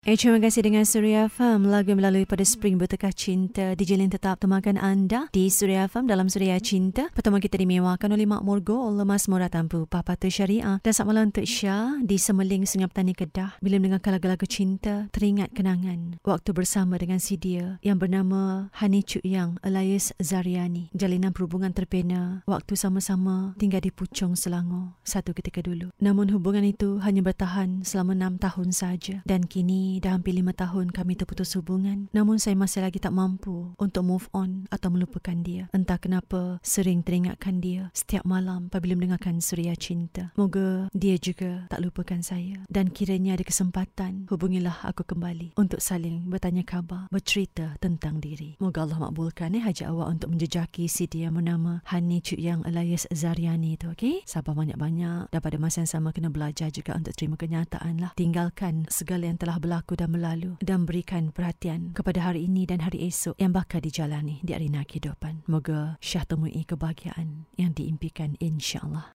Eh, terima kasih dengan Surya Farm lagu melalui pada Spring Bertekah Cinta. DJ Lin tetap temakan anda di Surya Farm dalam Surya Cinta. Pertemuan kita dimewakan oleh Mak Morgo Lemas Murah Tanpa Papata Syariah dan saat malam untuk Syah di Semeling Sungai Petani Kedah. Bila mendengarkan lagu-lagu cinta teringat kenangan. Waktu bersama dengan si dia yang bernama Hani Cuk Yang alias Zariani. Jalinan perhubungan terpena waktu sama-sama tinggal di Puchong Selangor satu ketika dulu. Namun hubungan itu hanya bertahan selama enam tahun saja. Dan kini dah hampir lima tahun kami terputus hubungan. Namun saya masih lagi tak mampu untuk move on atau melupakan dia. Entah kenapa sering teringatkan dia setiap malam apabila mendengarkan Suria Cinta. Moga dia juga tak lupakan saya. Dan kiranya ada kesempatan, hubungilah aku kembali untuk saling bertanya khabar, bercerita tentang diri. Moga Allah makbulkan eh hajat awak untuk menjejaki si dia bernama Hani Cuk Yang alias Zariani itu, okey? Sabar banyak-banyak. Dan pada masa yang sama kena belajar juga untuk terima kenyataan lah. Tinggalkan segala yang telah berlaku berlaku dan melalu dan berikan perhatian kepada hari ini dan hari esok yang bakal dijalani di arena kehidupan. Moga Syah temui kebahagiaan yang diimpikan insyaAllah.